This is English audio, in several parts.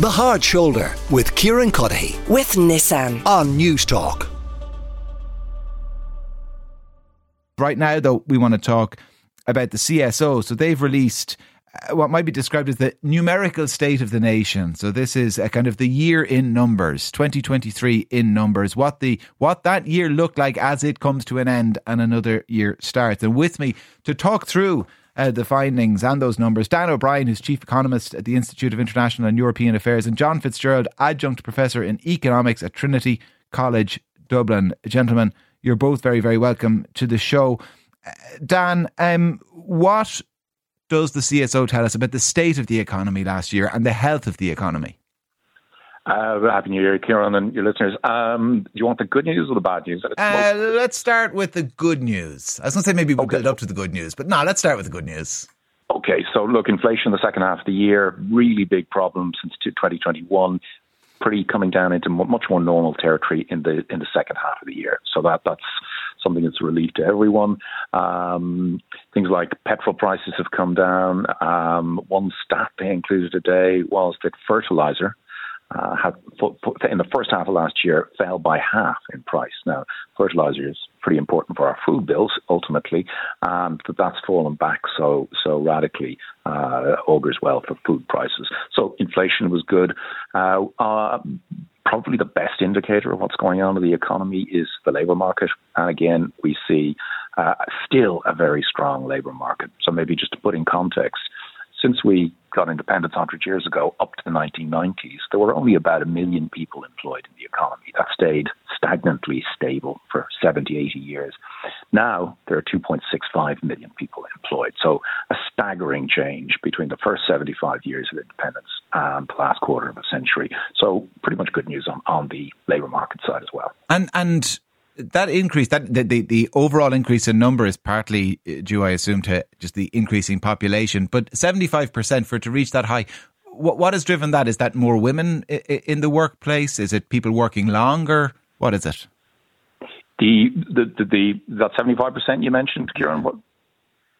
The Hard Shoulder with Kieran Cuddihy with Nissan on Newstalk. Right now, though, we want to talk about the CSO. So they've released uh, what might be described as the numerical state of the nation. So this is a kind of the year in numbers, 2023 in numbers, what the what that year looked like as it comes to an end and another year starts. And with me to talk through uh, the findings and those numbers. Dan O'Brien, who's chief economist at the Institute of International and European Affairs, and John Fitzgerald, adjunct professor in economics at Trinity College Dublin. Gentlemen, you're both very, very welcome to the show. Uh, Dan, um, what does the CSO tell us about the state of the economy last year and the health of the economy? Uh, Happy New Year, Kieran, and your listeners. Um, do you want the good news or the bad news? Uh, let's start with the good news. I was going to say maybe we'll okay. build up to the good news, but no, let's start with the good news. Okay, so look, inflation in the second half of the year, really big problem since 2021. Pretty coming down into much more normal territory in the in the second half of the year. So that that's something that's a relief to everyone. Um, things like petrol prices have come down. Um, one stat they included today was that fertilizer uh, have, in the first half of last year fell by half in price. Now, fertilizer is pretty important for our food bills ultimately, um, but that's fallen back so so radically. Uh, augurs well for food prices. So inflation was good. Uh, uh, probably the best indicator of what's going on in the economy is the labour market, and again we see uh, still a very strong labour market. So maybe just to put in context since we got independence 100 years ago up to the 1990s, there were only about a million people employed in the economy. That stayed stagnantly stable for 70, 80 years. Now there are 2.65 million people employed. So a staggering change between the first 75 years of independence and the last quarter of a century. So pretty much good news on, on the labour market side as well. And and that increase, that the, the, the overall increase in number is partly due, I assume, to just the increasing population. But seventy five percent for it to reach that high, what what has driven that? Is that more women in the workplace? Is it people working longer? What is it? The the the, the that seventy five percent you mentioned, Kieran. What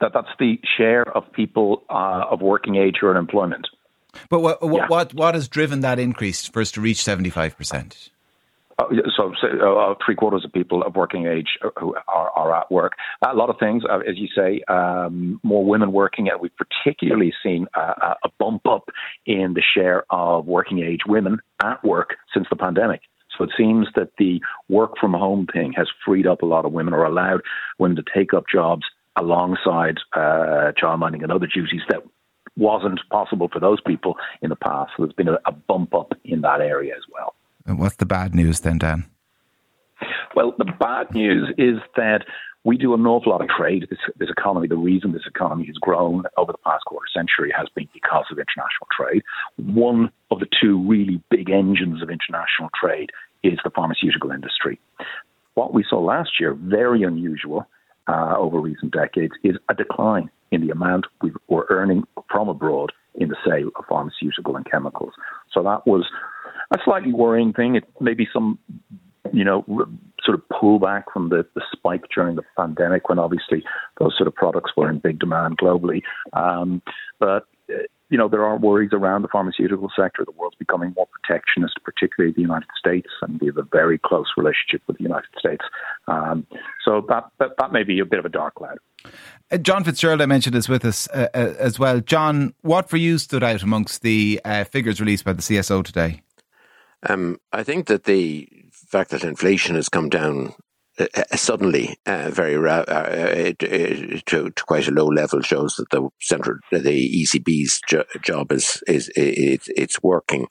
that that's the share of people uh, of working age who are in employment. But what what, yeah. what what has driven that increase for us to reach seventy five percent? Uh, so, so uh, three quarters of people of working age who are, are at work. A lot of things, uh, as you say, um, more women working, and we've particularly seen a, a bump up in the share of working age women at work since the pandemic. So it seems that the work from home thing has freed up a lot of women or allowed women to take up jobs alongside uh, childminding and other duties that wasn't possible for those people in the past. So there's been a, a bump up in that area as well. What's the bad news then, Dan? Well, the bad news is that we do an awful lot of trade. This, this, economy, the reason this economy has grown over the past quarter century has been because of international trade. One of the two really big engines of international trade is the pharmaceutical industry. What we saw last year, very unusual uh, over recent decades, is a decline in the amount we were earning from abroad in the sale of pharmaceutical and chemicals. So that was a slightly worrying thing. It may be some, you know, sort of pullback from the, the spike during the pandemic when obviously those sort of products were in big demand globally. Um, but you know, there are worries around the pharmaceutical sector. The world's becoming more protectionist, particularly the United States, and we have a very close relationship with the United States. Um, so that, that, that may be a bit of a dark cloud. Uh, John Fitzgerald, I mentioned, is with us uh, uh, as well. John, what for you stood out amongst the uh, figures released by the CSO today? Um, I think that the fact that inflation has come down uh, uh suddenly, uh, very ra- uh, to, to, quite a low level, shows that the central, the ECB's jo- job is is it's, it's working.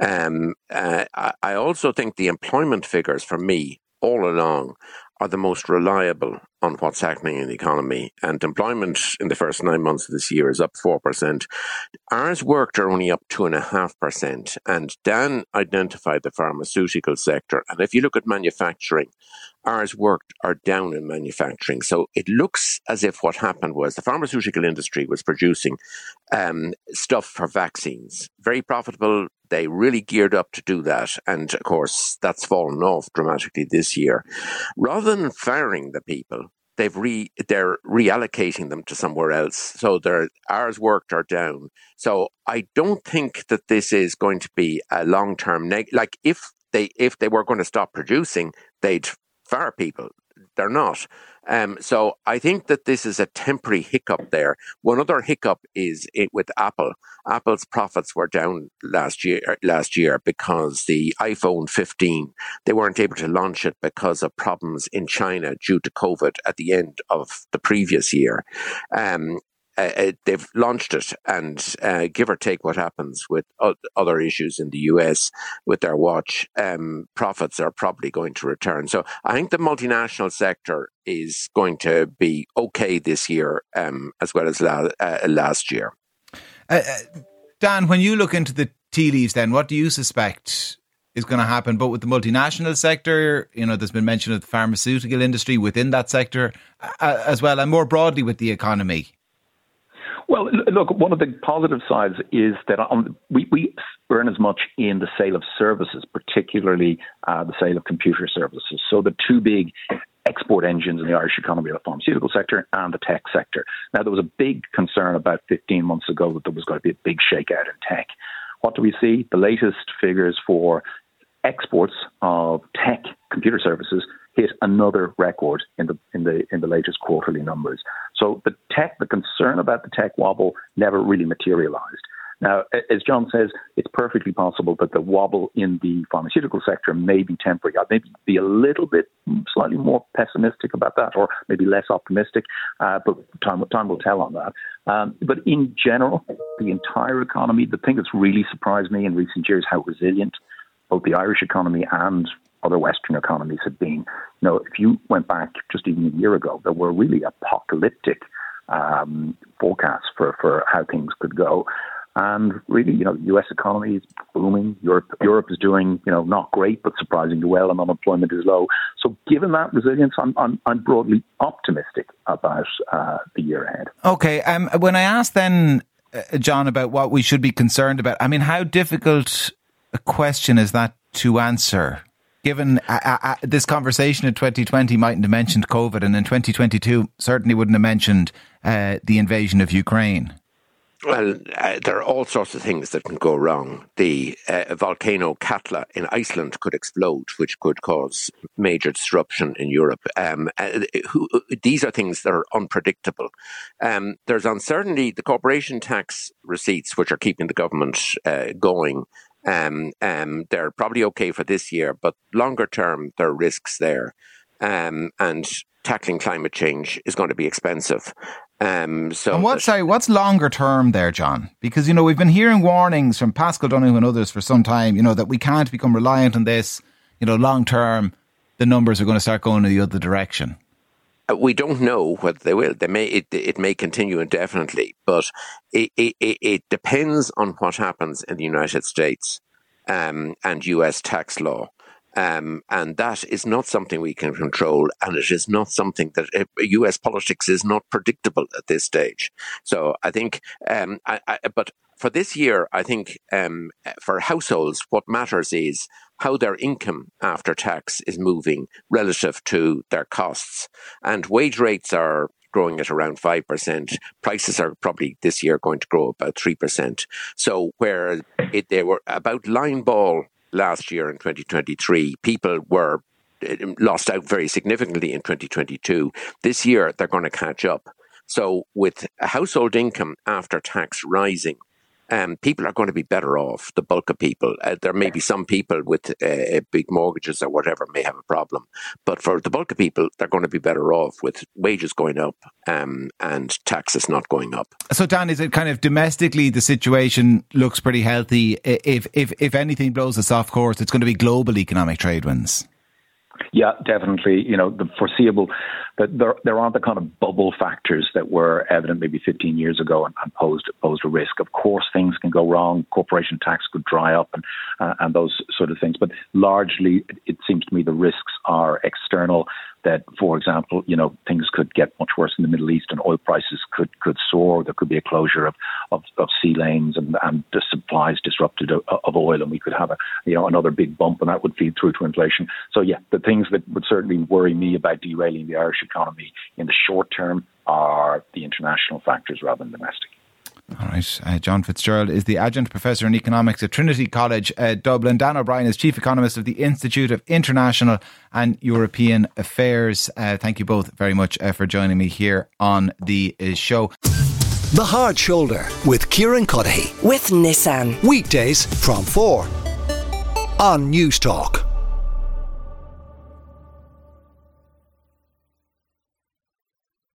Um, uh, I also think the employment figures for me all along are the most reliable on what's happening in the economy. And employment in the first nine months of this year is up 4%. Hours worked are only up 2.5%. And Dan identified the pharmaceutical sector. And if you look at manufacturing, hours worked are down in manufacturing. So it looks as if what happened was the pharmaceutical industry was producing um, stuff for vaccines. Very profitable, they really geared up to do that. And of course, that's fallen off dramatically this year. Rather than firing the people, they've re they're reallocating them to somewhere else. So their hours worked are down. So I don't think that this is going to be a long term neg. Like if they if they were going to stop producing, they'd fire people. They're not. Um, so I think that this is a temporary hiccup there. One other hiccup is it with Apple. Apple's profits were down last year last year because the iPhone 15 they weren't able to launch it because of problems in China due to COVID at the end of the previous year. Um, uh, uh, they've launched it, and uh, give or take what happens with o- other issues in the US with their watch, um, profits are probably going to return. So I think the multinational sector is going to be okay this year um, as well as la- uh, last year. Uh, uh, Dan, when you look into the tea leaves, then what do you suspect is going to happen? But with the multinational sector, you know, there's been mention of the pharmaceutical industry within that sector as well, and more broadly with the economy. Well, look, one of the positive sides is that on, we, we earn as much in the sale of services, particularly uh, the sale of computer services. So the two big export engines in the Irish economy are the pharmaceutical sector and the tech sector. Now, there was a big concern about 15 months ago that there was going to be a big shakeout in tech. What do we see? The latest figures for exports of tech computer services hit another record in the in the in the latest quarterly numbers. So the tech, the concern about the tech wobble never really materialized. Now, as John says, it's perfectly possible that the wobble in the pharmaceutical sector may be temporary. I may be a little bit slightly more pessimistic about that, or maybe less optimistic, uh, but time, time will tell on that. Um, but in general, the entire economy, the thing that's really surprised me in recent years, how resilient both the Irish economy and other Western economies have been. You know, if you went back just even a year ago, there were really apocalyptic um, forecasts for, for how things could go. And really, you know, the U.S. economy is booming. Europe, Europe is doing, you know, not great, but surprisingly well, and unemployment is low. So, given that resilience, I'm, I'm, I'm broadly optimistic about uh, the year ahead. Okay. Um, when I asked then, uh, John, about what we should be concerned about, I mean, how difficult a question is that to answer? Given uh, uh, uh, this conversation in 2020 mightn't have mentioned COVID, and in 2022 certainly wouldn't have mentioned uh, the invasion of Ukraine? Well, uh, there are all sorts of things that can go wrong. The uh, volcano Katla in Iceland could explode, which could cause major disruption in Europe. Um, who, these are things that are unpredictable. Um, there's uncertainty. The corporation tax receipts, which are keeping the government going, um, um, they're probably okay for this year, but longer term, there are risks there. Um, and tackling climate change is going to be expensive. Um, so and what's sorry, what's longer term there, John? Because you know we've been hearing warnings from Paschal Donohoe and others for some time. You know that we can't become reliant on this. You know, long term, the numbers are going to start going in the other direction. Uh, we don't know whether they will. They may it, it may continue indefinitely, but it, it, it depends on what happens in the United States um, and U.S. tax law. Um, and that is not something we can control, and it is not something that uh, U.S. politics is not predictable at this stage. So I think, um, I, I, but for this year, I think um, for households, what matters is how their income after tax is moving relative to their costs. And wage rates are growing at around 5%. Prices are probably this year going to grow about 3%. So where it, they were about line ball last year in 2023, people were um, lost out very significantly in 2022. This year, they're going to catch up. So with household income after tax rising, um, people are going to be better off. The bulk of people. Uh, there may be some people with uh, big mortgages or whatever may have a problem, but for the bulk of people, they're going to be better off with wages going up um, and taxes not going up. So, Dan, is it kind of domestically the situation looks pretty healthy? If if if anything blows us off course, it's going to be global economic trade winds. Yeah, definitely. You know, the foreseeable that there there aren't the kind of bubble factors that were evident maybe 15 years ago and, and posed posed a risk. Of course, things can go wrong. Corporation tax could dry up and uh, and those sort of things. But largely, it, it seems to me the risks are external. That, for example, you know, things could get much worse in the Middle East and oil prices could could soar. There could be a closure of of, of sea lanes and and the supplies disrupted of, of oil, and we could have a you know another big bump, and that would feed through to inflation. So yeah, the things that would certainly worry me about derailing the Irish economy in the short term are the international factors rather than domestic. All right. Uh, John Fitzgerald is the adjunct professor in economics at Trinity College, uh, Dublin. Dan O'Brien is chief economist of the Institute of International and European Affairs. Uh, thank you both very much uh, for joining me here on the uh, show. The Hard Shoulder with Kieran Cuddihy. With Nissan. Weekdays from 4 on Newstalk.